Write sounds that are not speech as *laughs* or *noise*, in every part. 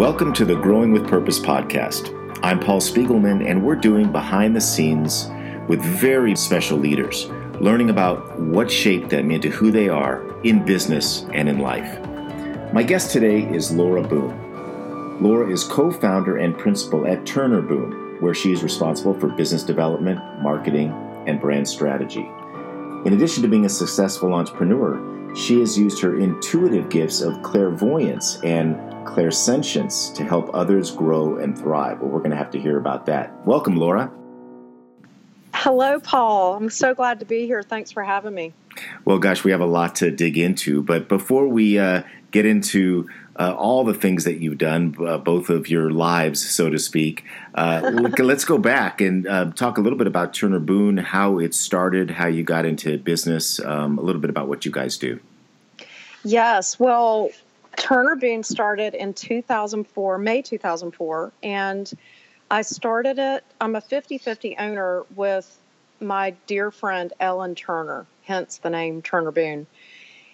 Welcome to the Growing with Purpose podcast. I'm Paul Spiegelman, and we're doing behind the scenes with very special leaders, learning about what shaped them into who they are in business and in life. My guest today is Laura Boone. Laura is co founder and principal at Turner Boone, where she is responsible for business development, marketing, and brand strategy. In addition to being a successful entrepreneur, she has used her intuitive gifts of clairvoyance and clairsentience to help others grow and thrive. Well, we're going to have to hear about that. Welcome, Laura. Hello, Paul. I'm so glad to be here. Thanks for having me. Well, gosh, we have a lot to dig into. But before we uh, get into uh, all the things that you've done, uh, both of your lives, so to speak, uh, *laughs* let's go back and uh, talk a little bit about Turner Boone, how it started, how you got into business, um, a little bit about what you guys do. Yes. Well, Turner Boone started in 2004, May 2004, and I started it. I'm a 50 50 owner with my dear friend Ellen Turner, hence the name Turner Boone.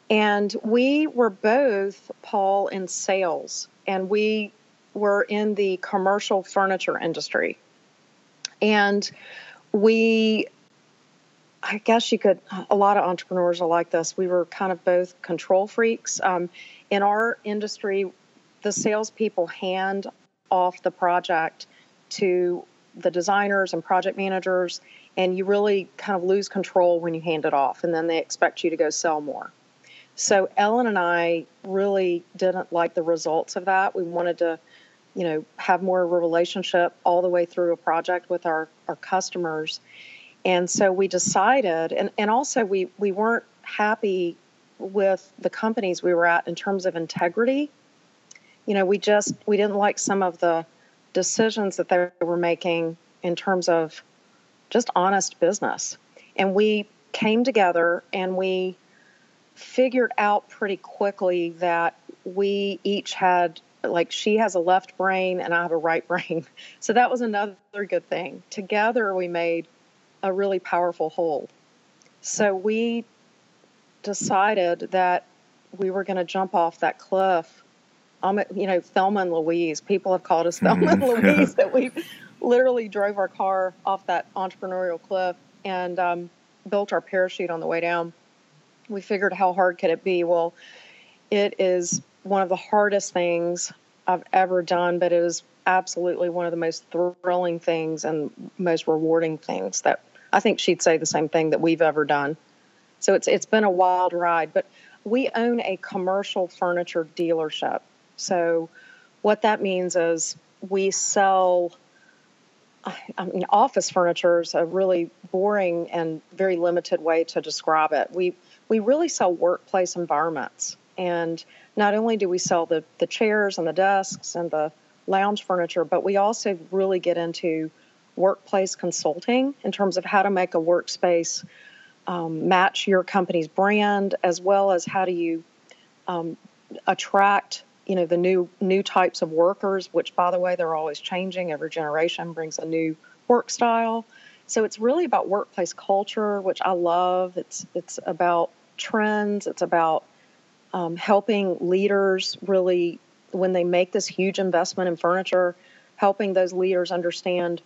And we were both, Paul, in sales, and we were in the commercial furniture industry. And we, I guess you could, a lot of entrepreneurs are like this. We were kind of both control freaks. Um, in our industry, the salespeople hand off the project to the designers and project managers, and you really kind of lose control when you hand it off, and then they expect you to go sell more. So Ellen and I really didn't like the results of that. We wanted to, you know, have more of a relationship all the way through a project with our, our customers. And so we decided, and, and also we, we weren't happy with the companies we were at in terms of integrity. You know, we just we didn't like some of the decisions that they were making in terms of just honest business. And we came together and we figured out pretty quickly that we each had like she has a left brain and I have a right *laughs* brain. So that was another good thing. Together we made a really powerful whole. So we decided that we were going to jump off that cliff. Um, you know, Thelma and Louise. People have called us Thelma and mm-hmm. *laughs* Louise that we literally drove our car off that entrepreneurial cliff and um, built our parachute on the way down. We figured how hard could it be? Well, it is one of the hardest things I've ever done, but it was absolutely one of the most thrilling things and most rewarding things that I think she'd say the same thing that we've ever done. So it's it's been a wild ride, but we own a commercial furniture dealership. So what that means is we sell I mean, office furniture is a really boring and very limited way to describe it. We we really sell workplace environments, and not only do we sell the the chairs and the desks and the lounge furniture, but we also really get into workplace consulting in terms of how to make a workspace um, match your company's brand as well as how do you um, attract you know the new new types of workers which by the way they're always changing. Every generation brings a new work style. So it's really about workplace culture which i love. It's it's about trends it's about um, helping leaders really when they make this huge investment in furniture helping those leaders understand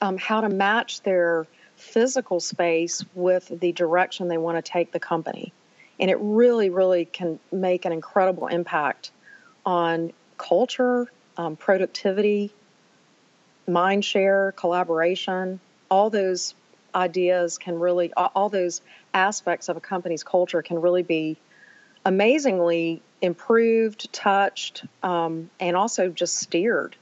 um, how to match their physical space with the direction they want to take the company. And it really, really can make an incredible impact on culture, um, productivity, mind share, collaboration. All those ideas can really, all those aspects of a company's culture can really be amazingly improved, touched, um, and also just steered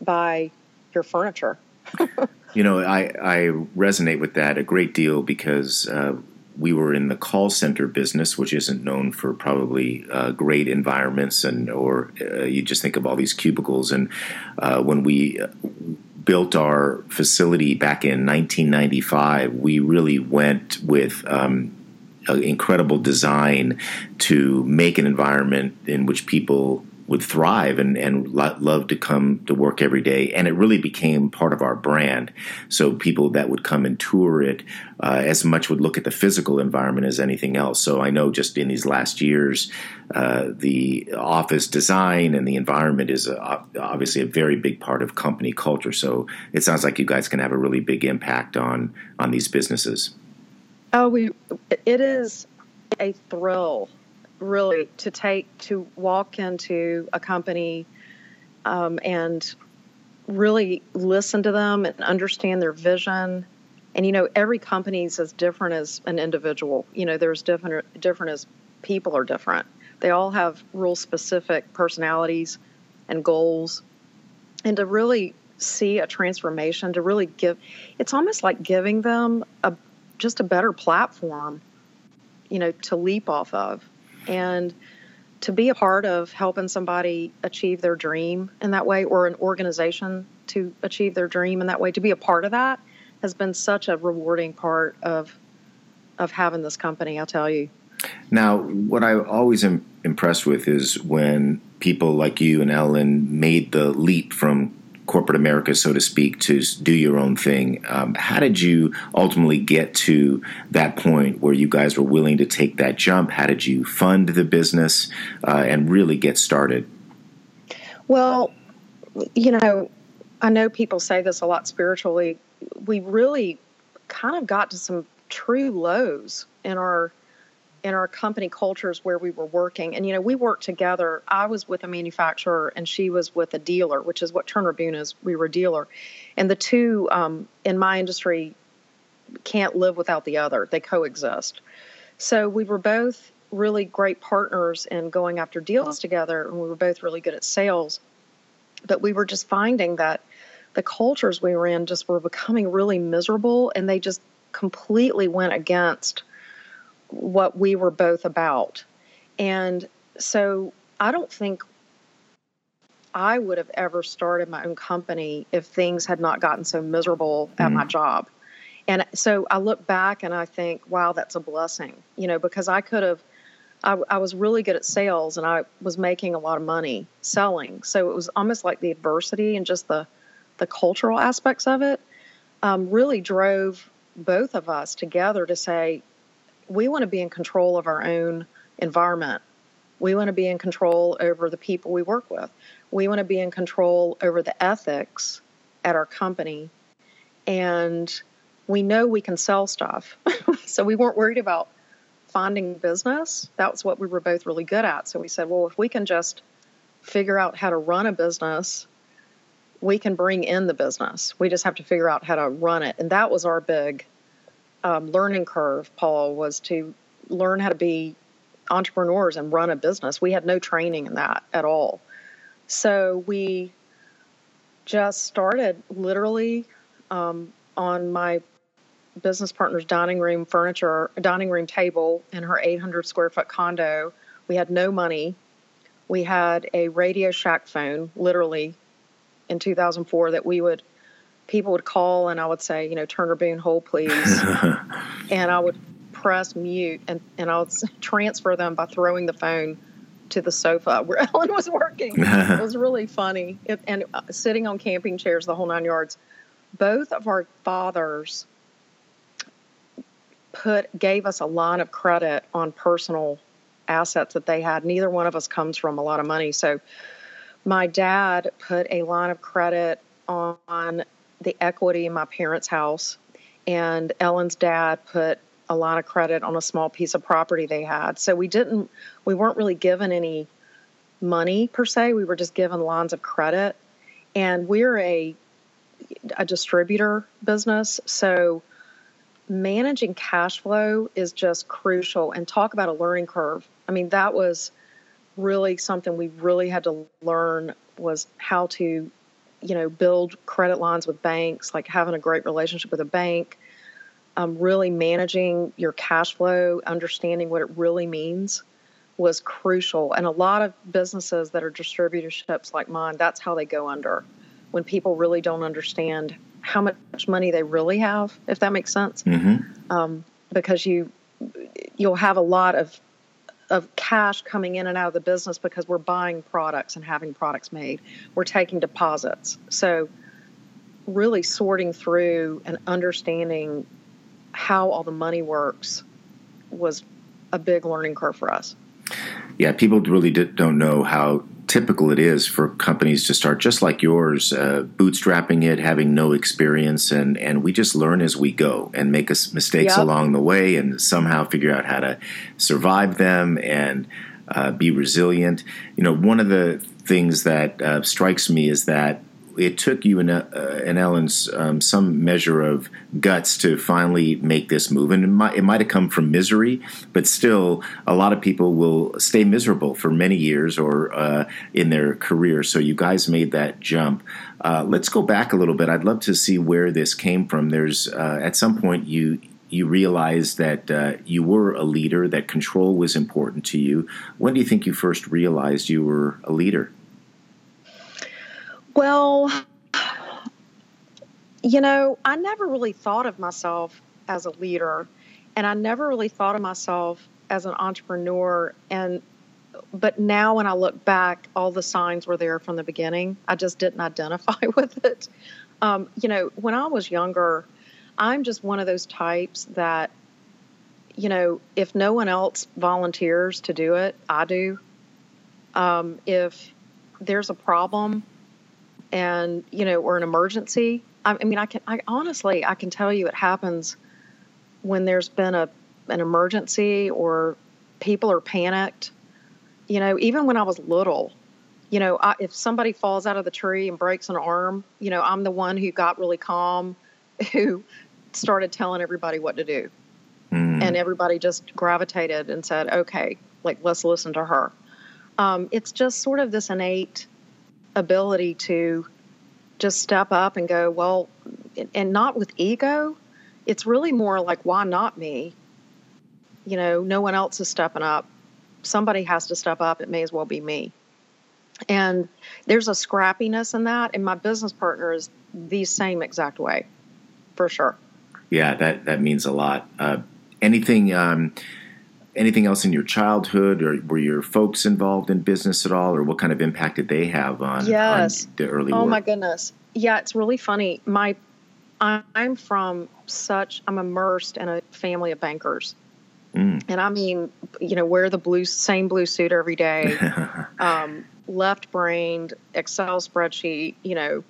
by your furniture. *laughs* You know, I, I resonate with that a great deal because uh, we were in the call center business, which isn't known for probably uh, great environments, and or uh, you just think of all these cubicles. And uh, when we built our facility back in 1995, we really went with um, incredible design to make an environment in which people would thrive and, and love to come to work every day. And it really became part of our brand. So people that would come and tour it uh, as much would look at the physical environment as anything else. So I know just in these last years, uh, the office design and the environment is a, obviously a very big part of company culture. So it sounds like you guys can have a really big impact on on these businesses. Oh, we it is a thrill really to take to walk into a company um, and really listen to them and understand their vision. And you know every company is as different as an individual. You know there's different different as people are different. They all have real specific personalities and goals. And to really see a transformation to really give it's almost like giving them a just a better platform you know to leap off of and to be a part of helping somebody achieve their dream in that way or an organization to achieve their dream in that way to be a part of that has been such a rewarding part of of having this company i'll tell you. Now what i always am impressed with is when people like you and ellen made the leap from corporate America, so to speak, to do your own thing. Um, how did you ultimately get to that point where you guys were willing to take that jump? How did you fund the business uh, and really get started? Well, you know, I know people say this a lot spiritually. We really kind of got to some true lows in our in our company cultures where we were working. And, you know, we worked together. I was with a manufacturer and she was with a dealer, which is what Turner Boone is. We were a dealer. And the two um, in my industry can't live without the other, they coexist. So we were both really great partners in going after deals together, and we were both really good at sales. But we were just finding that the cultures we were in just were becoming really miserable, and they just completely went against what we were both about. And so I don't think I would have ever started my own company if things had not gotten so miserable at mm. my job. And so I look back and I think, wow, that's a blessing, you know, because I could have, I, I, was really good at sales and I was making a lot of money selling. So it was almost like the adversity and just the, the cultural aspects of it um, really drove both of us together to say, we want to be in control of our own environment. We want to be in control over the people we work with. We want to be in control over the ethics at our company. And we know we can sell stuff. *laughs* so we weren't worried about finding business. That was what we were both really good at. So we said, well, if we can just figure out how to run a business, we can bring in the business. We just have to figure out how to run it. And that was our big um, learning curve, Paul, was to learn how to be entrepreneurs and run a business. We had no training in that at all. So we just started literally um, on my business partner's dining room furniture, dining room table in her 800 square foot condo. We had no money. We had a Radio Shack phone, literally, in 2004 that we would people would call and I would say, you know, Turner Boone hold please. *laughs* and I would press mute and, and I would transfer them by throwing the phone to the sofa *laughs* where Ellen was working. it was really funny. It, and uh, sitting on camping chairs, the whole nine yards. Both of our fathers put gave us a line of credit on personal assets that they had. Neither one of us comes from a lot of money. So my dad put a line of credit on the equity in my parents' house, and Ellen's dad put a lot of credit on a small piece of property they had. So we didn't, we weren't really given any money per se. We were just given lines of credit, and we're a a distributor business, so managing cash flow is just crucial. And talk about a learning curve. I mean, that was really something we really had to learn was how to you know, build credit lines with banks, like having a great relationship with a bank, um, really managing your cash flow, understanding what it really means was crucial. And a lot of businesses that are distributorships like mine, that's how they go under when people really don't understand how much money they really have, if that makes sense. Mm-hmm. Um, because you you'll have a lot of of cash coming in and out of the business because we're buying products and having products made. We're taking deposits. So, really sorting through and understanding how all the money works was a big learning curve for us. Yeah, people really don't know how typical it is for companies to start just like yours, uh, bootstrapping it, having no experience, and and we just learn as we go and make us mistakes yep. along the way, and somehow figure out how to survive them and uh, be resilient. You know, one of the things that uh, strikes me is that it took you and, uh, and um, some measure of guts to finally make this move, and it might, it might have come from misery, but still, a lot of people will stay miserable for many years or uh, in their career. So you guys made that jump. Uh, let's go back a little bit. I'd love to see where this came from. There's uh, at some point you you realized that uh, you were a leader, that control was important to you. When do you think you first realized you were a leader? Well, you know, I never really thought of myself as a leader, and I never really thought of myself as an entrepreneur. And but now when I look back, all the signs were there from the beginning. I just didn't identify *laughs* with it. Um, you know, when I was younger, I'm just one of those types that, you know, if no one else volunteers to do it, I do. Um, if there's a problem, and you know or an emergency. I, I mean i can i honestly i can tell you it happens when there's been a an emergency or people are panicked. You know even when i was little you know I, if somebody falls out of the tree and breaks an arm you know i'm the one who got really calm *laughs* who started telling everybody what to do. Mm. and everybody just gravitated and said okay like let's listen to her. Um, it's just sort of this innate ability to just step up and go, well, and not with ego. It's really more like, why not me? You know, no one else is stepping up. Somebody has to step up. It may as well be me. And there's a scrappiness in that. And my business partner is the same exact way, for sure. Yeah, that, that means a lot. Uh, anything, um, anything else in your childhood or were your folks involved in business at all or what kind of impact did they have on, yes. on the early oh work? my goodness yeah it's really funny my i'm from such i'm immersed in a family of bankers mm. and i mean you know wear the blue same blue suit every day *laughs* um, left brained excel spreadsheet you know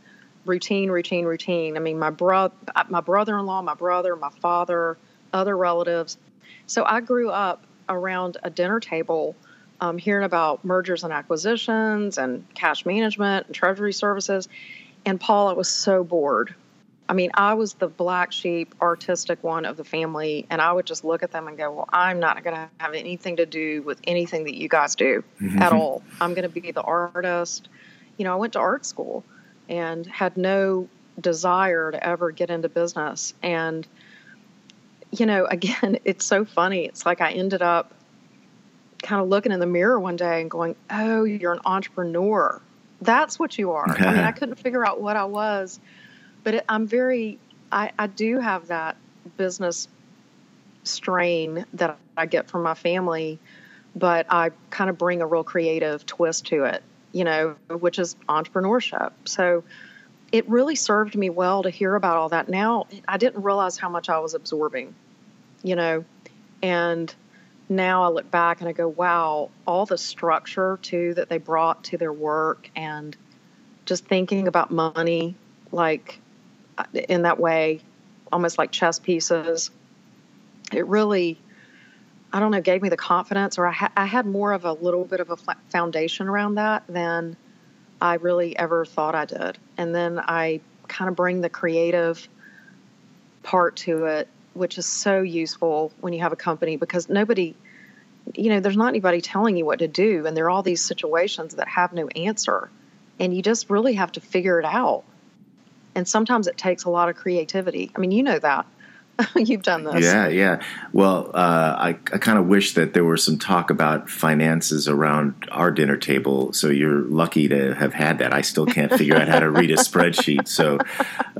routine routine routine i mean my brother my brother-in-law my brother my father other relatives so i grew up around a dinner table um, hearing about mergers and acquisitions and cash management and treasury services. And Paul, I was so bored. I mean, I was the black sheep, artistic one of the family, and I would just look at them and go, Well, I'm not going to have anything to do with anything that you guys do mm-hmm. at all. I'm going to be the artist. You know, I went to art school and had no desire to ever get into business. And you know, again, *laughs* it's so funny. It's like I ended up kind of looking in the mirror one day and going, "Oh, you're an entrepreneur. That's what you are." I mean, I couldn't figure out what I was, but it, I'm very. I, I do have that business strain that I get from my family, but I kind of bring a real creative twist to it, you know, which is entrepreneurship. So it really served me well to hear about all that. Now I didn't realize how much I was absorbing, you know, and now I look back and I go, wow, all the structure too that they brought to their work and just thinking about money like uh, in that way, almost like chess pieces. It really, I don't know, gave me the confidence, or I, ha- I had more of a little bit of a foundation around that than I really ever thought I did. And then I kind of bring the creative part to it, which is so useful when you have a company because nobody, you know, there's not anybody telling you what to do. And there are all these situations that have no answer. And you just really have to figure it out. And sometimes it takes a lot of creativity. I mean, you know that. *laughs* You've done this. Yeah, yeah. Well, uh, I, I kind of wish that there was some talk about finances around our dinner table. So you're lucky to have had that. I still can't figure out how to read a *laughs* spreadsheet. So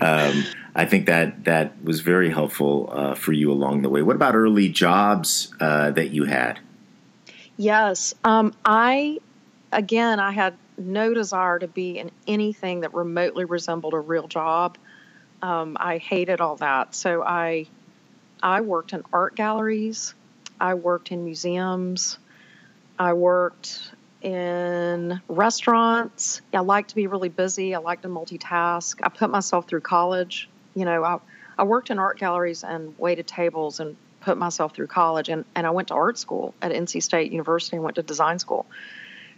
um, I think that that was very helpful uh, for you along the way. What about early jobs uh, that you had? Yes. Um, I, again, I had no desire to be in anything that remotely resembled a real job. Um, I hated all that. So I, I worked in art galleries. I worked in museums. I worked in restaurants. I like to be really busy. I like to multitask. I put myself through college. You know, I, I worked in art galleries and waited tables and put myself through college. And, and I went to art school at NC State University and went to design school.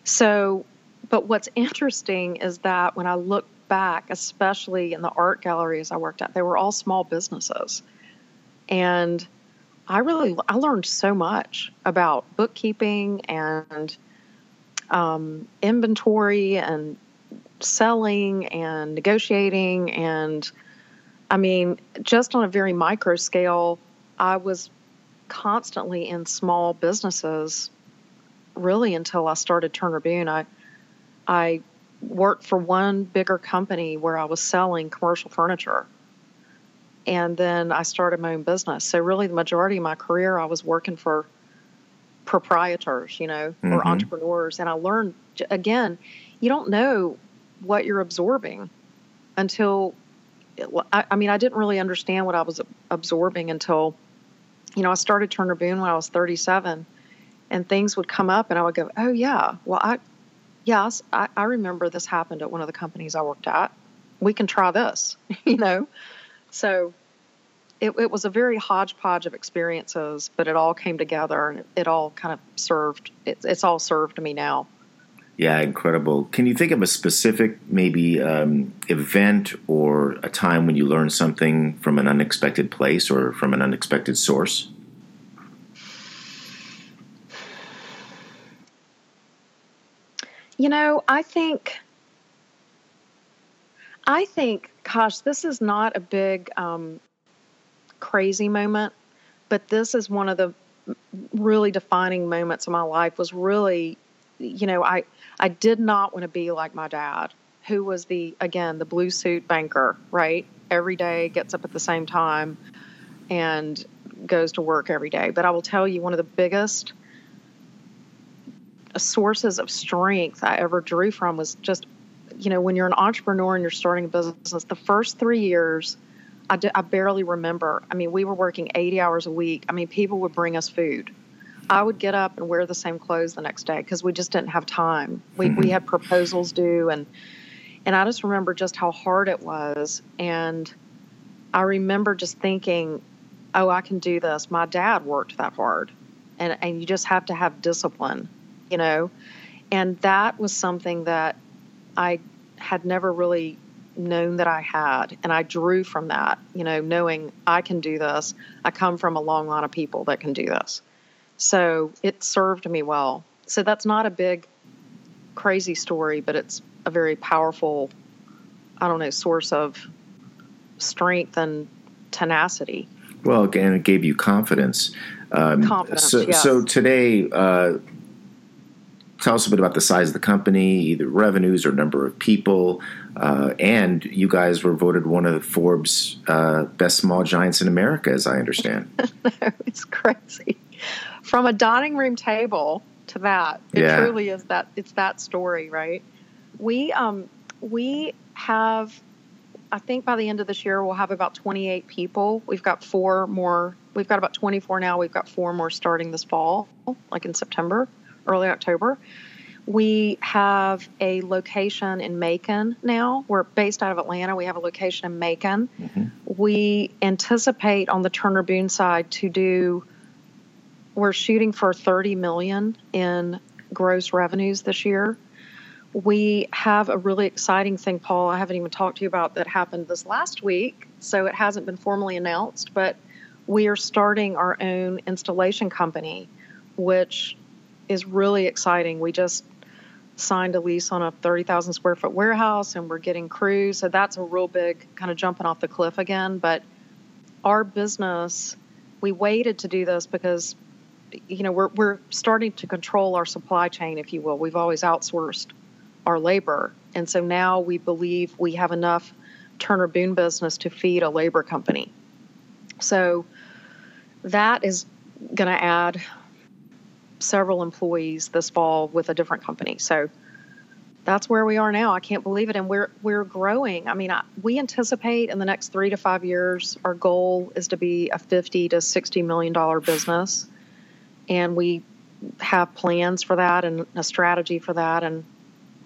So, but what's interesting is that when I look back, especially in the art galleries I worked at, they were all small businesses. And I really I learned so much about bookkeeping and um, inventory and selling and negotiating and I mean just on a very micro scale I was constantly in small businesses really until I started Turner Boone I I worked for one bigger company where I was selling commercial furniture and then I started my own business. So really, the majority of my career, I was working for proprietors, you know, mm-hmm. or entrepreneurs, and I learned again, you don't know what you're absorbing until. I, I mean, I didn't really understand what I was absorbing until, you know, I started Turner Boone when I was 37, and things would come up, and I would go, "Oh yeah, well I, yes, I, I remember this happened at one of the companies I worked at. We can try this," *laughs* you know. So it, it, was a very hodgepodge of experiences, but it all came together and it, all kind of served. It, it's all served me now. Yeah, incredible. Can you think of a specific, maybe um, event or a time when you learned something from an unexpected place or from an unexpected source? You know, I think I think, gosh, this is not a big um, crazy moment, but this is one of the really defining moments of my life. Was really, you know, I I did not want to be like my dad, who was the again the blue suit banker, right? Every day gets up at the same time and goes to work every day. But I will tell you, one of the biggest sources of strength I ever drew from was just you know, when you're an entrepreneur and you're starting a business, the first three years, I, d- I barely remember. I mean, we were working 80 hours a week. I mean, people would bring us food. I would get up and wear the same clothes the next day because we just didn't have time. We, mm-hmm. we had proposals due, and and I just remember just how hard it was. And I remember just thinking, oh, I can do this. My dad worked that hard, and and you just have to have discipline, you know. And that was something that I had never really known that I had. And I drew from that, you know, knowing I can do this. I come from a long line of people that can do this. So it served me well. So that's not a big, crazy story, but it's a very powerful, I don't know, source of strength and tenacity. Well, again, it gave you confidence. Um, confidence. So, yes. so today, uh, tell us a bit about the size of the company, either revenues or number of people. Uh, and you guys were voted one of Forbes' uh, best small giants in America, as I understand. *laughs* it's crazy. From a dining room table to that, it yeah. truly is that. It's that story, right? We um, we have. I think by the end of this year, we'll have about 28 people. We've got four more. We've got about 24 now. We've got four more starting this fall, like in September early October. We have a location in Macon now. We're based out of Atlanta. We have a location in Macon. Mm-hmm. We anticipate on the Turner Boone side to do. We're shooting for 30 million in gross revenues this year. We have a really exciting thing, Paul. I haven't even talked to you about that happened this last week, so it hasn't been formally announced. But we are starting our own installation company, which is really exciting. We just signed a lease on a 30,000 square foot warehouse and we're getting crews. So that's a real big kind of jumping off the cliff again. But our business, we waited to do this because, you know, we're, we're starting to control our supply chain, if you will. We've always outsourced our labor. And so now we believe we have enough Turner Boone business to feed a labor company. So that is going to add several employees this fall with a different company. So that's where we are now. I can't believe it, and we're we're growing. I mean, I, we anticipate in the next three to five years, our goal is to be a fifty to sixty million dollar business, and we have plans for that and a strategy for that, and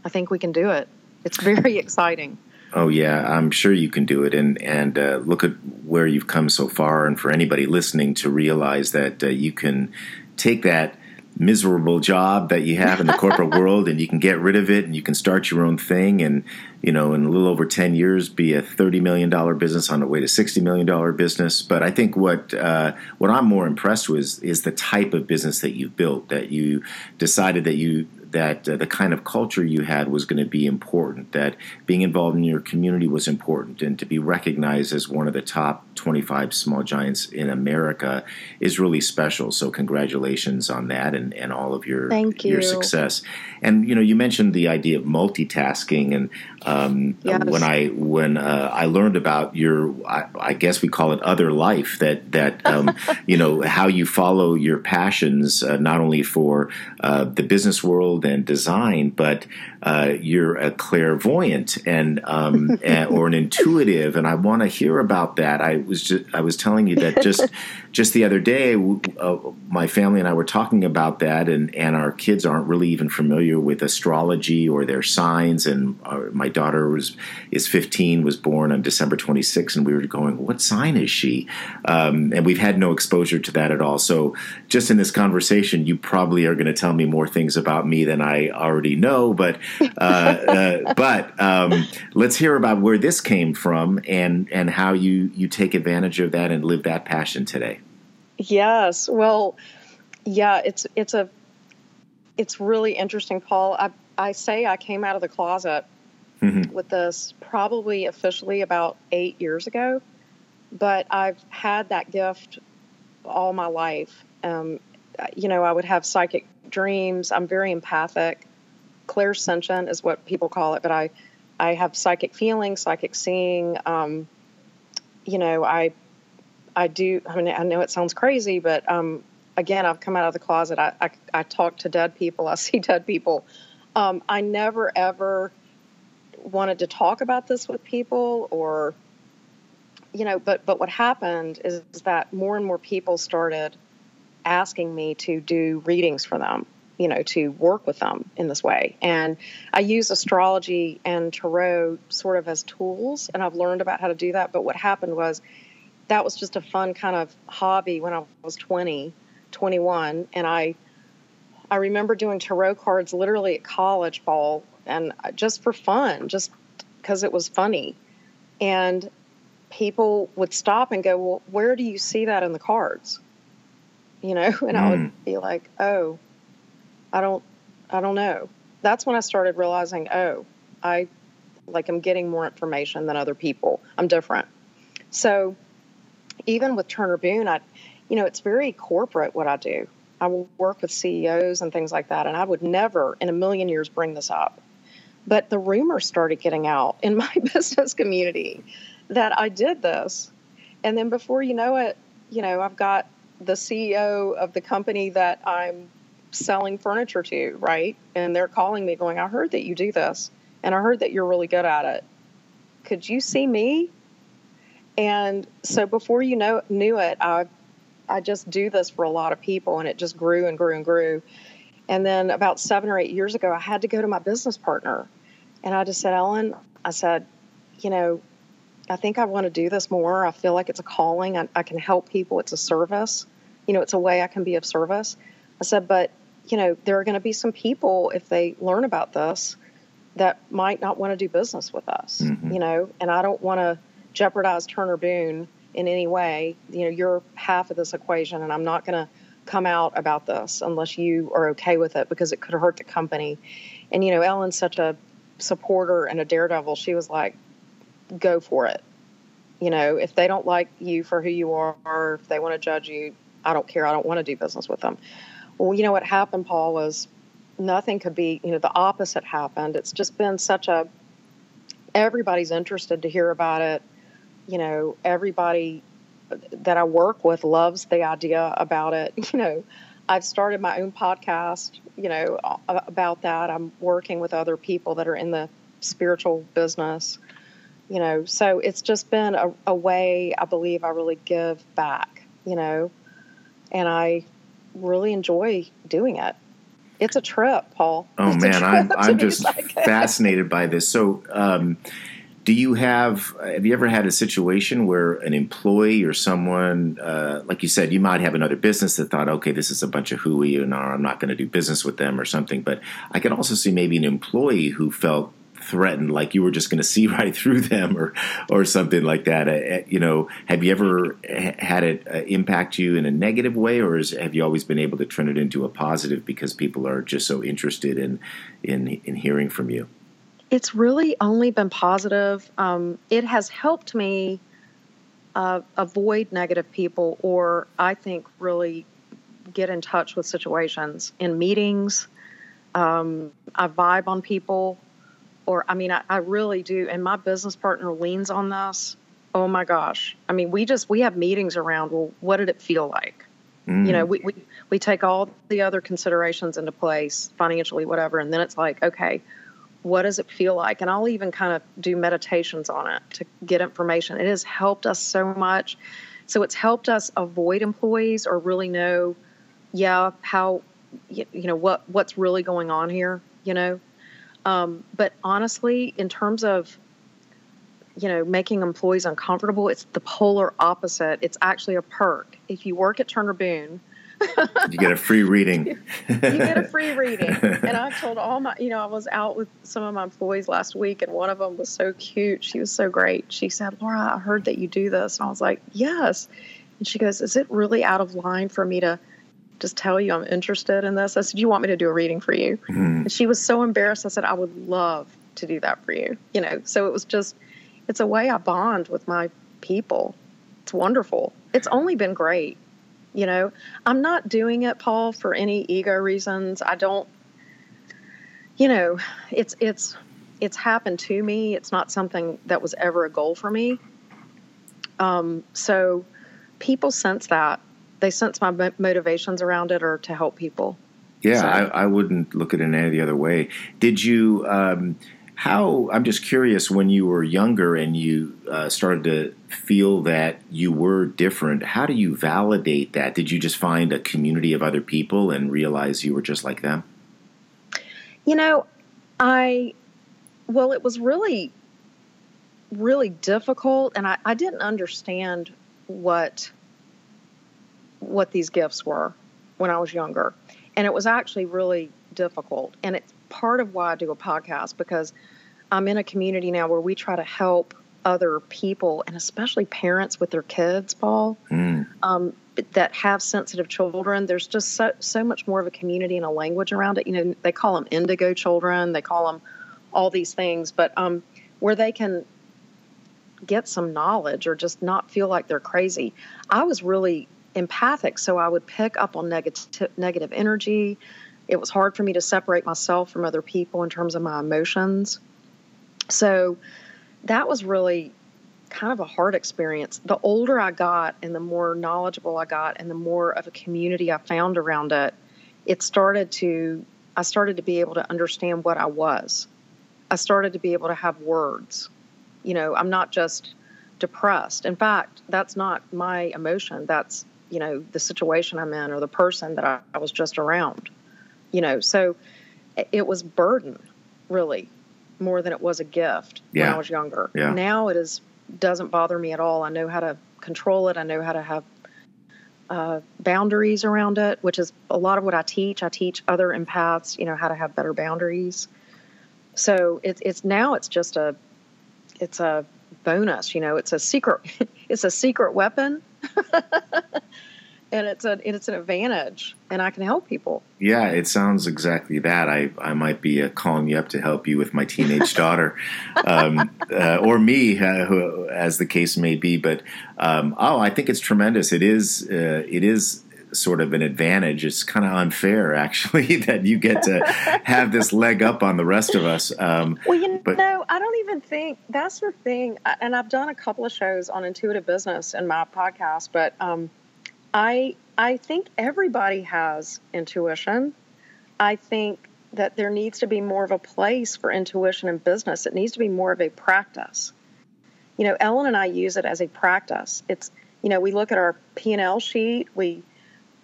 I think we can do it. It's very *laughs* exciting. Oh yeah, I'm sure you can do it, and and uh, look at where you've come so far. And for anybody listening to realize that uh, you can take that miserable job that you have in the corporate *laughs* world and you can get rid of it and you can start your own thing and you know in a little over 10 years be a 30 million dollar business on the way to 60 million dollar business. But i think what uh, what i'm more impressed with is the type of business that you've built that you decided that you that uh, the kind of culture you had was going to be important, that being involved in your community was important, and to be recognized as one of the top 25 small giants in America is really special. So congratulations on that and, and all of your Thank your success. And you know, you mentioned the idea of multitasking, and um, Yes. when I when uh, I learned about your, I, I guess we call it other life, that that um, *laughs* you know how you follow your passions, uh, not only for uh, the business world and design, but uh, you're a clairvoyant and, um, *laughs* and or an intuitive, and I want to hear about that. I was just I was telling you that just *laughs* just the other day, uh, my family and I were talking about that, and and our kids aren't really even familiar with astrology or their signs. And our, my daughter was is 15, was born on December 26, and we were going, what sign is she? Um, and we've had no exposure to that at all. So just in this conversation, you probably are going to tell me more things about me than I already know. But uh, uh, but um, let's hear about where this came from and and how you you take advantage of that and live that passion today. Yes. Well, yeah, it's it's a it's really interesting, Paul. I I say I came out of the closet Mhm. with this probably officially about 8 years ago, but I've had that gift all my life. Um, you know, I would have psychic dreams. I'm very empathic. Clairsentient is what people call it, but I I have psychic feeling, psychic seeing. Um, you know, I I do. I mean, I know it sounds crazy, but um, again, I've come out of the closet. I, I, I talk to dead people. *laughs* I see dead people. Um, I never ever wanted to talk about this with people, or you know, but but what happened is that more and more people started asking me to do readings for them. You know, to work with them in this way, and I use astrology and tarot sort of as tools, and I've learned about how to do that. But what happened was that was just a fun kind of hobby when I was 20, 21. And I, I remember doing tarot cards literally at college ball and just for fun, just because it was funny. And people would stop and go, well, where do you see that in the cards? You know, *laughs* and I Mm. would be like, oh, I don't, I don't know. That's when I started realizing, oh, I like I'm getting more information than other people. I'm different. So even with Turner Boone, I, you know, it's very corporate what I do. I will work with CEOs and things like that, and I would never in a million years bring this up. But the rumors started getting out in my *laughs* business community that I did this. And then before you know it, you know, I've got the CEO of the company that I'm selling furniture to, right? And they're calling me going, I heard that you do this, and I heard that you're really good at it. Could you see me? And so before you know knew it, I I just do this for a lot of people, and it just grew and grew and grew. And then about seven or eight years ago, I had to go to my business partner, and I just said, Ellen, I said, you know, I think I want to do this more. I feel like it's a calling. I, I can help people. It's a service. You know, it's a way I can be of service. I said, but you know, there are going to be some people if they learn about this that might not want to do business with us. Mhm. You know, and I don't want to jeopardize Turner Boone in any way. You know, you're half of this equation, and I'm not going to come out about this unless you are okay with it because it could hurt the company. And you know, Ellen's such a supporter and a daredevil. She was like, "Go for it." You know, if they don't like you for who you are, if they want to judge you, I don't care. I don't want to do business with them. Well, you know what happened, Paul, was nothing could be, you know, the opposite happened. It's just been such a, everybody's interested to hear about it. You know, everybody that I work with loves the idea about it. *laughs* You know, I've started my own podcast, you know, about that. I'm working with other people that are in the spiritual business, you know, so it's just been a, a way I believe I really give back, you know, and I really enjoy doing it. It's a trip, Paul. Oh it's man, I'm *laughs* I'm just fascinated by this. So, um, do you have have you ever had a situation where an employee or someone uh, like you said you might have another business that thought okay this is a bunch of hooey and i'm not going to do business with them or something but i can also see maybe an employee who felt threatened like you were just going to see *laughs* right through them or or something like that uh, uh, you know have you ever had it uh, impact you in a negative way or is, have you always been able to turn it into a positive because people are just so interested in in in hearing from you it's really only been positive. Um, it has helped me uh, avoid negative people, or I think really get in touch with situations in meetings. Um, I vibe on people, or I mean, I, I really do. And my business partner leans on this. Oh my gosh! I mean, we just we have meetings around. Well, what did it feel like? Mm. You know, we, we we take all the other considerations into place, financially, whatever, and then it's like, okay, what does it feel like? And I'll even kind of do meditations on it to get information. It has helped us so much. So it's helped us avoid employees or really know, yeah, how, you know, what what's really going on here, you know. Um, but honestly, in terms of, you know, making employees uncomfortable, it's the polar opposite. It's actually a perk. If you work at Turner Boone, *laughs* you get a free reading. *laughs* you get a free reading. And I told all my, you know, I was out with some of my employees last week, and one of them was so cute. She was so great. She said, Laura, I heard that you do this. And I was like, yes. And she goes, Is it really out of line for me to just tell you I'm interested in this? I said, Do You want me to do a reading for you? Mm-hmm. And she was so embarrassed. I said, I would love to do that for you. You know, so it was just, it's a way I bond with my people. It's wonderful. It's only been great. You know, I'm not doing it, Paul, for any ego reasons. I don't, you know, it's, it's, it's happened to me. It's not something that was ever a goal for me. Um, so people sense that. They sense my motivations around it are to help people. Yeah, so. I, I, wouldn't look at it any other way. Did you, um, how I'm just curious when you were younger and you uh, started to feel that you were different, how do you validate that? Did you just find a community of other people and realize you were just like them? You know, I, well, it was really, really difficult, and I, I didn't understand what what these gifts were when I was younger. And it was actually really difficult. And it's part of why I do a podcast because I'm in a community now where we try to help other people and especially parents with their kids, Paul, mm. um, that have sensitive children. There's just so, so much more of a community and a language around it. You know, they call them indigo children, they call them all these things, but um, where they can get some knowledge or just not feel like they're crazy. I was really empathic, so I would pick up on negative negative energy it was hard for me to separate myself from other people in terms of my emotions. So that was really kind of a hard experience. The older I got and the more knowledgeable I got and the more of a community I found around it, it started to I started to be able to understand what I was. I started to be able to have words. You know, I'm not just depressed. In fact, that's not my emotion. That's, you know, the situation I'm in or the person that I, I was just around you know, so it was burden really more than it was a gift yeah. when I was younger. Yeah. Now it is doesn't bother me at all. I know how to control it. I know how to have uh, boundaries around it, which is a lot of what I teach. I teach other empaths, you know, how to have better boundaries. So it's it's now it's just a it's a bonus, you know, it's a secret *laughs* it's a secret weapon *laughs* and it's a it's an advantage and i can help people. Yeah it sounds exactly that. I i might be uh, calling you up to help you with my teenage *laughs* daughter um, uh, or me uh, who, as the case may be but um, oh i think it's tremendous. It is uh, it is sort of an advantage. It's kind of unfair actually *laughs* that you get to have this leg up on the rest of us um, well you but, know i don't even think that's the thing and i've done a couple of shows on intuitive business in my podcast but um, I I think everybody has intuition. I think that there needs to be more of a place for intuition in business. It needs to be more of a practice. You know, Ellen and I use it as a practice. It's you know, we look at our P&L sheet, we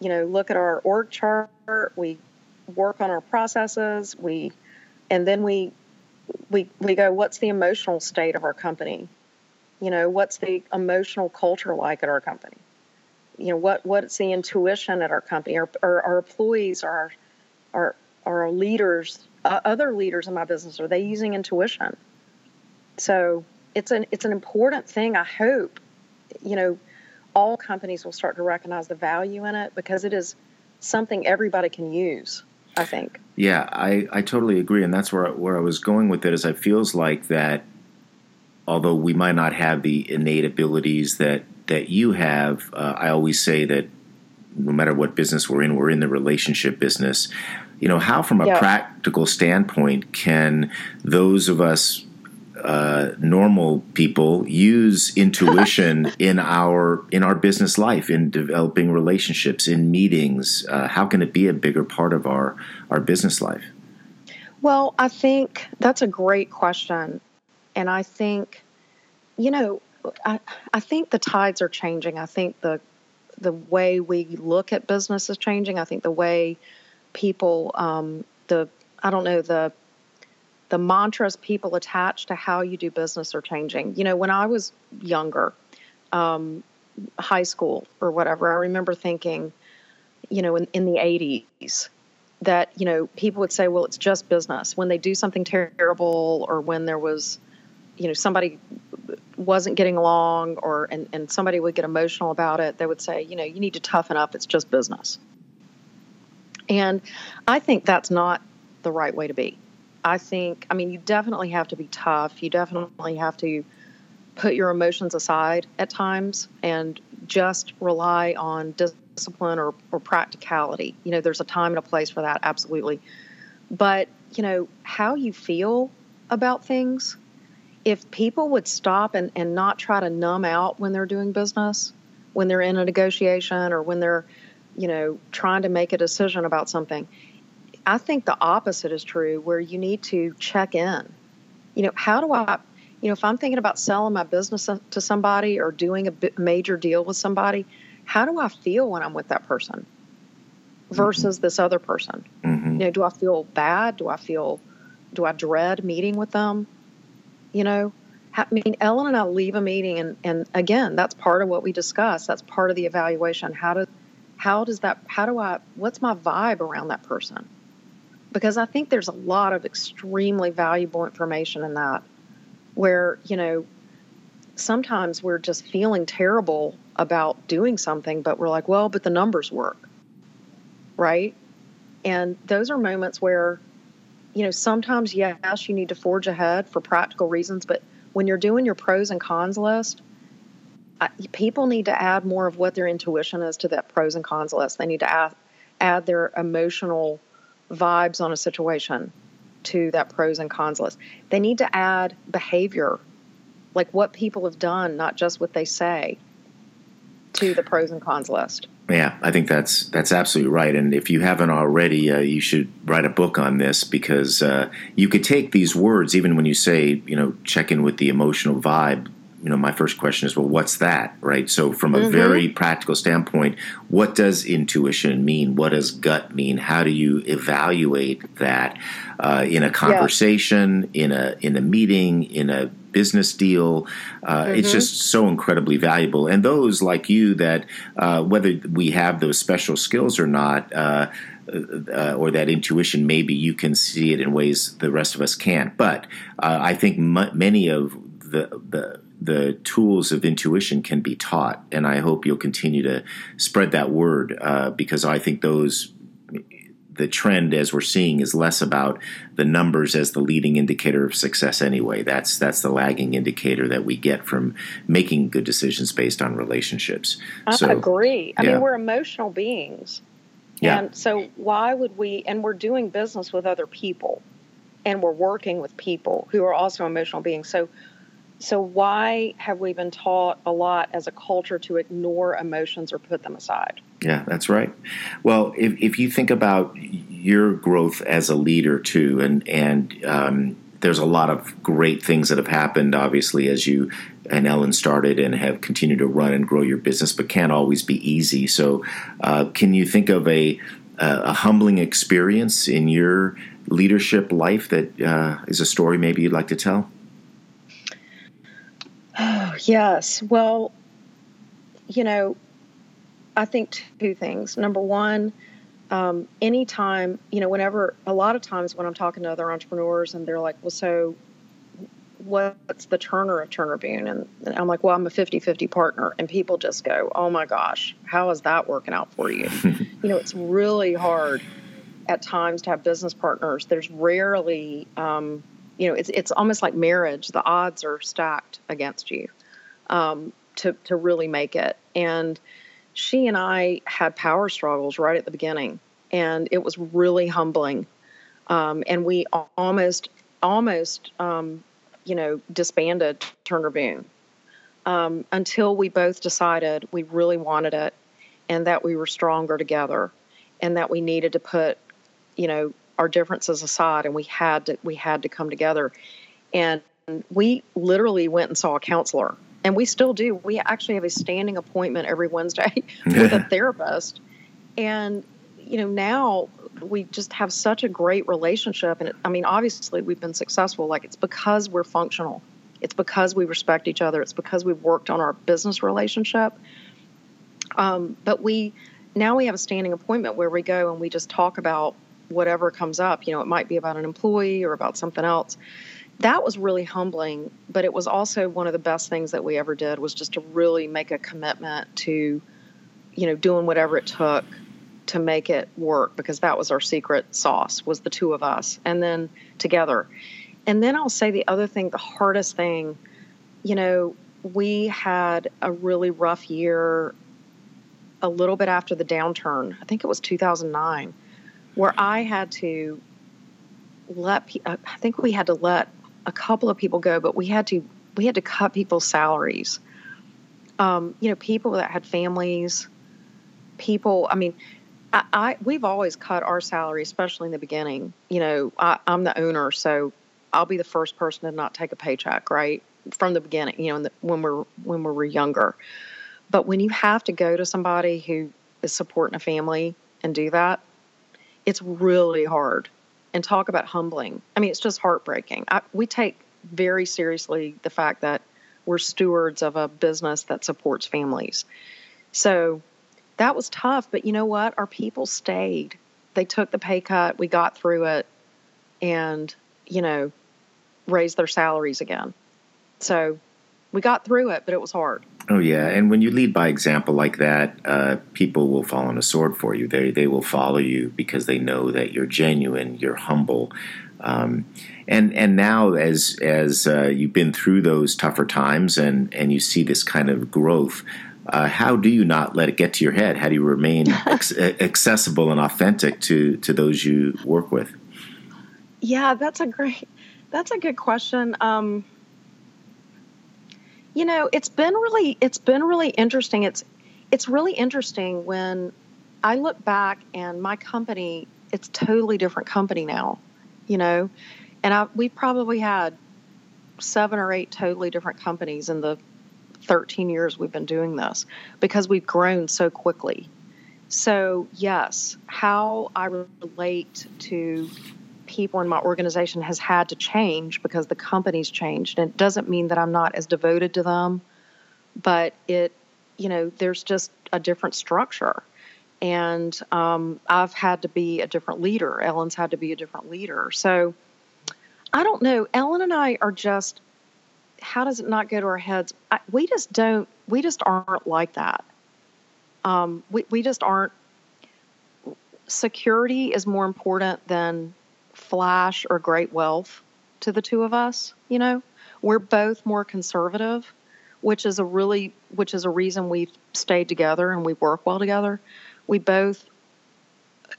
you know, look at our org chart, we work on our processes, we and then we we we go what's the emotional state of our company? You know, what's the emotional culture like at our company? You know, what what's the intuition at our company? Our our, our employees, our our our leaders, uh, other leaders in my business, are they using intuition? So it's an it's an important thing. I hope, you know, all companies will start to recognize the value in it because it is something everybody can use. I think. Yeah, I, I totally agree, and that's where where I was going with it. Is it feels like that, although we might not have the innate abilities that that you have, uh, I always say that no matter what business we're in, we're in the relationship business. You know, how from a yeah. practical standpoint can those of us uh, normal people use intuition *laughs* in our in our business life, in developing relationships, in meetings? Uh, how can it be a bigger part of our our business life? Well, I think that's a great question, and I think, you know, I, I think the tides are changing. I think the the way we look at business is changing. I think the way people, um, the I don't know the the mantras people attach to how you do business are changing. You know, when I was younger, um, high school or whatever, I remember thinking, you know, in, in the 80s, that, you know, people would say, well, it's just business. When they do something terrible or when there was, you know, somebody wasn't getting along or and, and somebody would get emotional about it, they would say, you know, you need to toughen up. It's just business. And I think that's not the right way to be. I think, I mean, you definitely have to be tough. You definitely have to put your emotions aside at times and just rely on discipline or, or practicality. You know, there's a time and a place for that, absolutely. But, you know, how you feel about things, if people would stop and, and not try to numb out when they're doing business, when they're in a negotiation or when they're, you know, trying to make a decision about something, I think the opposite is true, where you need to check in. You know, how do I, you know, if I'm thinking about selling my business to somebody or doing a major deal with somebody, how do I feel when I'm with that person versus mm-hmm. this other person? Mm-hmm. You know, do I feel bad? Do I feel, do I dread meeting with them? You know, I mean, Ellen and I leave a meeting, and, and again, that's part of what we discuss. That's part of the evaluation. How does how does that? How do I? What's my vibe around that person? because I think there's a lot of extremely valuable information in that where, you know, sometimes we're just feeling terrible about doing something, but we're like, well, but the numbers work. Right? And those are moments where, you know, sometimes, yes, you need to forge ahead for practical reasons, but when you're doing your pros and cons list, I, people need to add more of what their intuition is to that pros and cons list. They need to add, add their emotional vibes on a situation to that pros and cons list. They need to add behavior, like what people have done, not just what they say, to the pros and cons list. Yeah, I think that's that's absolutely right. And if you haven't already, uh, you should write a book on this because uh, you could take these words, even when you say, you know, check in with the emotional vibe you know, my first question is, well, what's that, right? So, from a mm-hmm. very practical standpoint, what does intuition mean? What does gut mean? How do you evaluate that uh, in a conversation, yeah. in a in a meeting, in a business deal? Uh, mm-hmm. It's just so incredibly valuable. And those like you that uh, whether we have those special skills or not. Uh, uh, or that intuition, maybe you can see it in ways the rest of us can't. But uh, I think m- many of the the the tools of intuition can be taught, and I hope you'll continue to spread that word uh, because I think those the trend as we're seeing is less about the numbers as the leading indicator of success anyway. That's that's the lagging indicator that we get from making good decisions based on relationships. I so, agree. I yeah. mean we're emotional beings. Yeah. and so why would we and we're doing business with other people. And we're working with people who are also emotional beings. So So, why have we been taught a lot as a culture to ignore emotions or put them aside? Yeah, that's right. Well, if, if you think about your growth as a leader too, and and um, there's a lot of great things that have happened, obviously, as you and Ellen started and have continued to run and grow your business, but can't always be easy. So, uh, can you think of a a humbling experience in your leadership life that uh, is a story maybe you'd like to tell? Oh, yes. Well, you know, I think two things. Number one, um, anytime, you know, whenever, a lot of times when I'm talking to other entrepreneurs and they're like, well, so what's the Turner of Turner Boone? And, and I'm like, well, I'm a 50 50 partner. And people just go, oh my gosh, how is that working out for you? *laughs* you know, it's really hard at times to have business partners. There's rarely, um, you know, it's, it's almost like marriage. The odds are stacked against you um, to, to really make it. And she and I had power struggles right at the beginning, and it was really humbling. Um, and we almost, almost, um, you know, disbanded Turner Boone um, until we both decided we really wanted it and that we were stronger together and that we needed to put, you know, our differences aside and we had to we had to come together. And we literally went and saw a counselor and we still do. We actually have a standing appointment every Wednesday *laughs* with a therapist. And, you know, now we just have such a great relationship. And it, I mean, obviously, we've been successful. Like, it's because we're functional, it's because we respect each other, it's because we've worked on our business relationship. Um, but we now we have a standing appointment where we go and we just talk about whatever comes up. You know, it might be about an employee or about something else. That was really humbling but it was also one of the best things that we ever did was just to really make a commitment to you know doing whatever it took to make it work because that was our secret sauce was the two of us and then together. And then i'll say the other thing the hardest thing you know we had a really rough year a little bit after the downturn. I think it was 2009 where i had to let i think we had to let a couple of people go, but we had to we had to cut people's salaries. Um, you know, people that had families, people. I mean, I, I, we've always cut our salary, especially in the beginning. You know, I, I'm the owner, so I'll be the first person to not take a paycheck, right from the beginning. You know, the, when we're when we were younger. But when you have to go to somebody who is supporting a family and do that, it's really hard and talk about humbling. I mean, it's just heartbreaking. I, we take very seriously the fact that we're stewards of a business that supports families. So that was tough, but you know what? Our people stayed. They took the pay cut, we got through it, and, you know, raised their salaries again. So we got through it, but it was hard. Oh yeah, and when you lead by example like that, uh, people will fall on a sword for you. They they will follow you because they know that you're genuine, you're humble, um, and and now as as uh, you've been through those tougher times and and you see this kind of growth. Uh, how do you not let it get to your head? How do you remain *laughs* ex- accessible and authentic to to those you work with? Yeah, that's a great, that's a good question. Um, you know, it's been really it's been really interesting. It's it's really interesting when I look back and my company, it's totally different company now, you know. And I we probably had seven or eight totally different companies in the 13 years we've been doing this because we've grown so quickly. So, yes, how I relate to people in my organization has had to change because the company's changed. And it doesn't mean that I'm not as devoted to them, but it, you know, there's just a different structure. And um, I've had to be a different leader. Ellen's had to be a different leader. So I don't know. Ellen and I are just, how does it not go to our heads? I, we just don't, we just aren't like that. Um, we, we just aren't. Security is more important than flash or great wealth to the two of us, you know. We're both more conservative, which is a really which is a reason we've stayed together and we work well together. We both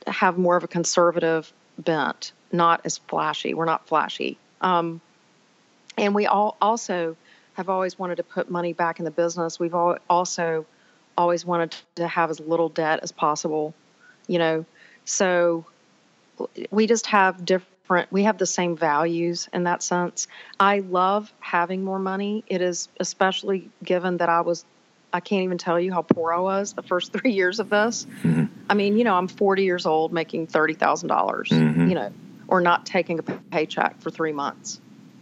have more of a conservative bent, not as flashy. We're not flashy. Um, and we all also have always wanted to put money back in the business. We've also always wanted to have as little debt as possible, you know. So we just have different, we have the same values in that sense. I love having more money. It is especially given that I was, I can't even tell you how poor I was the first *laughs* three years of this. Mm-hmm. I mean, you know, I'm 40 years old making $30,000, dollars mm-hmm. you know, or not taking a paycheck for three months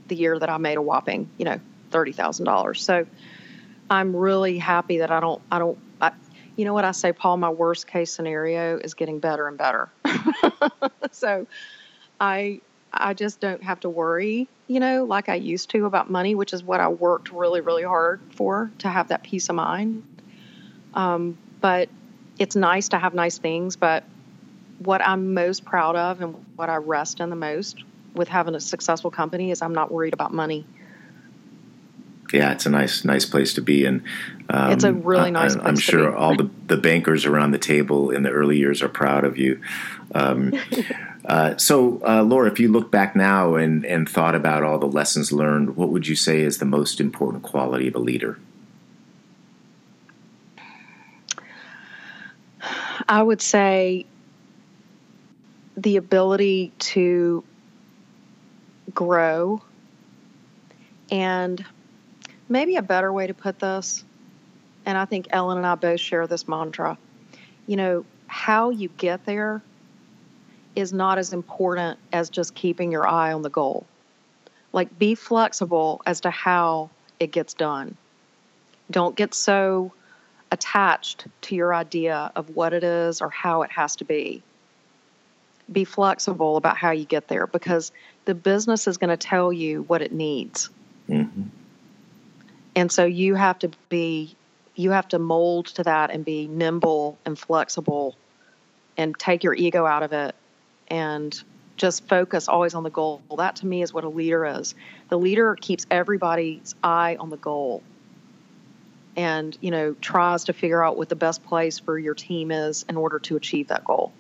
the year that I made a whopping, you know, $30,000. So I'm really happy that I don't, I don't, I, you know what I say, Paul, my worst case scenario is getting better and better. *laughs* so I, I just don't have to worry, you know, like I used to about money, which is what I worked really, really hard for to have that peace of mind. Um, but it's nice to have nice things. But what I'm most proud of and what I rest in the most with having a successful company is I'm not worried about money yeah, it's a nice, nice place to be, and um, it's a really nice. I, am sure all the the bankers around the table in the early years are proud of you. Um, *laughs* uh, so, uh, Laura, if you look back now and and thought about all the lessons learned, what would you say is the most important quality of a leader? I would say the ability to grow and maybe a better way to put this, and I think Ellen and I both share this mantra you know, how you get there is not as important as just keeping your eye on the goal. Like, be flexible as to how it gets done. Don't get so attached to your idea of what it is or how it has to be. Be flexible about how you get there because the business is going to tell you what it needs. Mm-hmm. And so you have to be you have to mold to that and be nimble and flexible and take your ego out of it and just focus always on the goal. That to me is what a leader is. The leader keeps everybody's eye on the goal and, you know, tries to figure out what the best place for your team is in order to achieve that goal.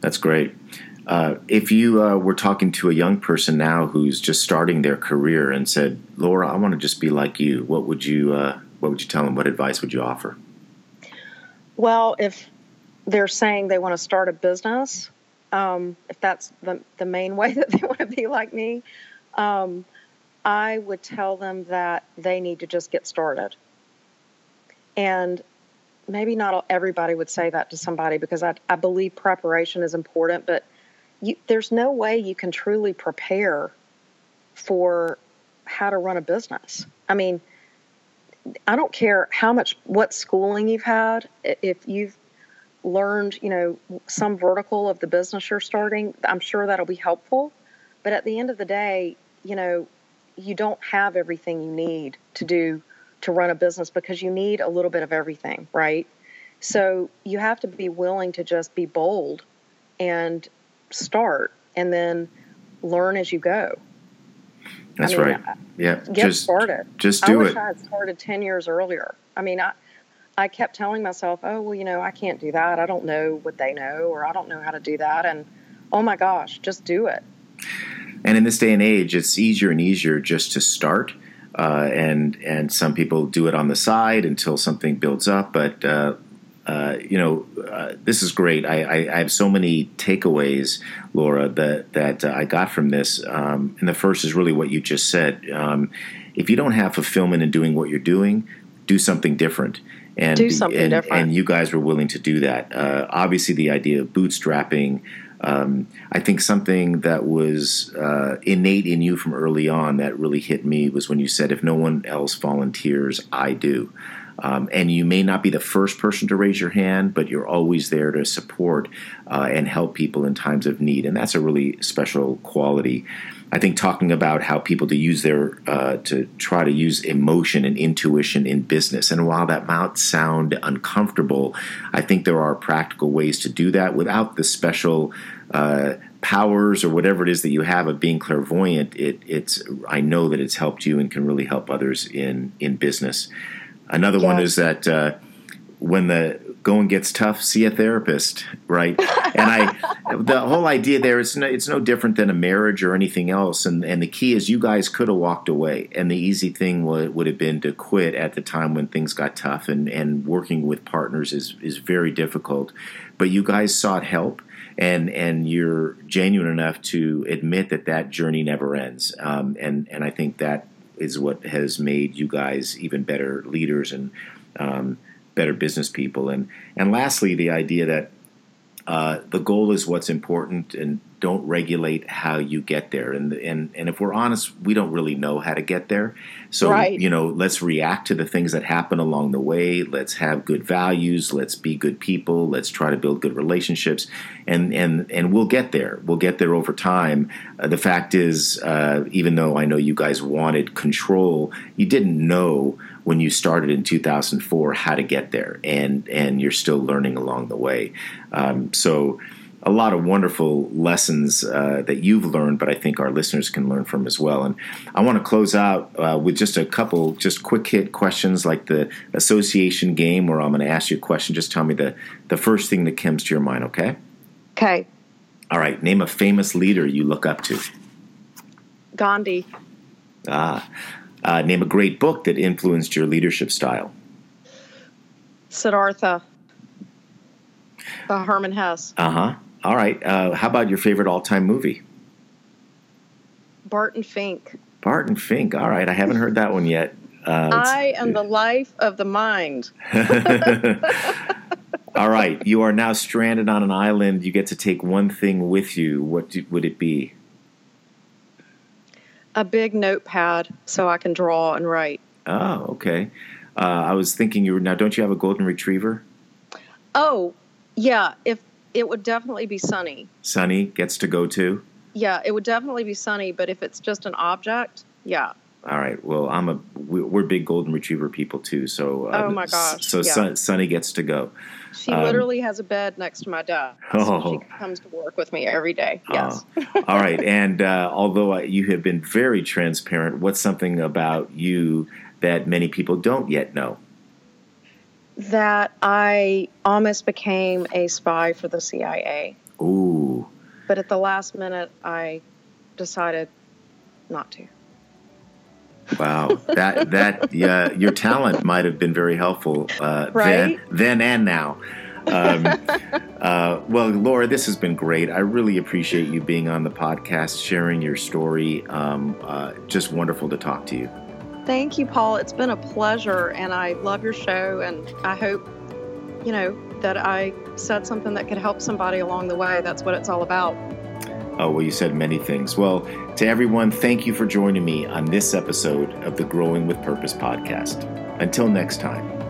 That's great. Uh, if you uh, were talking to a young person now who's just starting their career and said, "Laura, I want to just be like you," what would you uh, what would you tell them? What advice would you offer? Well, if they're saying they want to start a business, um, if that's the the main way that they want to be like me, um, I would tell them that they need to just get started. And maybe not everybody would say that to somebody because I, I believe preparation is important, but you, there's no way you can truly prepare for how to run a business. I mean, I don't care how much what schooling you've had. If you've learned, you know, some vertical of the business you're starting, I'm sure that'll be helpful. But at the end of the day, you know, you don't have everything you need to do to run a business because you need a little bit of everything, right? So you have to be willing to just be bold and start and then learn as you go. That's I mean, right. Yeah. Get just, started. Just do it. I wish it. I had started 10 years earlier. I mean, I, I kept telling myself, oh, well, you know, I can't do that. I don't know what they know, or I don't know how to do that. And oh my gosh, just do it. And in this day and age, it's easier and easier just to start. Uh, and and some people do it on the side until something builds up. But uh, uh, you know, uh, this is great. I, I, I, have so many takeaways, Laura, that that uh, I got from this. Um, and the first is really what you just said. Um, if you don't have fulfillment in doing what you're doing, do something different. And do something and, different. And you guys were willing to do that. Uh, obviously, the idea of bootstrapping. Um, I think something that was uh, innate in you from early on that really hit me was when you said, "If no one else volunteers, I do." Um, and you may not be the first person to raise your hand, but you're always there to support uh, and help people in times of need. And that's a really special quality. I think talking about how people to use their uh, to try to use emotion and intuition in business, and while that might sound uncomfortable, I think there are practical ways to do that without the special uh, powers or whatever it is that you have of being clairvoyant. It, it's I know that it's helped you and can really help others in in business. Another yes. one is that uh, when the going gets tough, see a therapist, right? *laughs* and I, the whole idea there is no, it's no different than a marriage or anything else. And and the key is you guys could have walked away, and the easy thing would would have been to quit at the time when things got tough. And and working with partners is is very difficult, but you guys sought help. And and you're genuine enough to admit that that journey never ends. Um, and and I think that is what has made you guys even better leaders and um, better business people. And and lastly, the idea that uh, the goal is what's important, and don't regulate how you get there. And and and if we're honest, we don't really know how to get there. So Right. you know, let's react to the things that happen along the way. Let's have good values. Let's be good people. Let's try to build good relationships, and and and we'll get there. We'll get there over time. Uh, the fact is, uh, even though I know you guys wanted control, you didn't know when you started in 2004 how to get there, and and you're still learning along the way. Um, so a lot of wonderful lessons uh, that you've learned, but I think our listeners can learn from as well. And I want to close out uh, with just a couple, just quick hit questions like the association game, where I'm going to ask you a question. Just tell me the the first thing that comes to your mind. Okay. Okay, All right. Name a famous leader you look up to. Gandhi, Ah. Uh, name a great book that influenced your leadership style. Siddhartha, by Hermann Hesse, Uh huh. All right. Uh, how about your favorite all time movie? Barton Fink. Barton Fink. All right. I haven't heard that one yet. Uh, I am the life of the mind. *laughs* All right, you are now stranded on an island. You get to take one thing with you. What do, would it be? A big notepad so I can draw and write. Oh, okay. Uh, I was thinking you were now. Don't you have a golden retriever? Oh, yeah. If it would definitely be sunny. Sunny gets to go too. Yeah, it would definitely be sunny. But if it's just an object, yeah. All right. Well, I'm a. we- We're big golden retriever people too. So. uh, Oh, my gosh, So yeah. Sun, Sunny gets to go. She Um, literally has a bed next to my desk. Oh. She comes to work with me every day. Yes. Uh, *laughs* all right. And uh, although you have been very transparent, what's something about you that many people don't yet know? That I almost became a spy for the CIA. Ooh. But at the last minute, I decided not to. Wow, that that *laughs* yeah, your talent might have been very helpful uh, Right? then, then and now. Um, *laughs* uh, well, Laura, this has been great. I really appreciate you being on the podcast, sharing your story. Um, uh, just wonderful to talk to you. Thank you, Paul. It's been a pleasure, and I love your show. And I hope, you know, that I said something that could help somebody along the way. That's what it's all about. Oh, well, you said many things. Well, to everyone, thank you for joining me on this episode of the Growing with Purpose podcast. Until next time.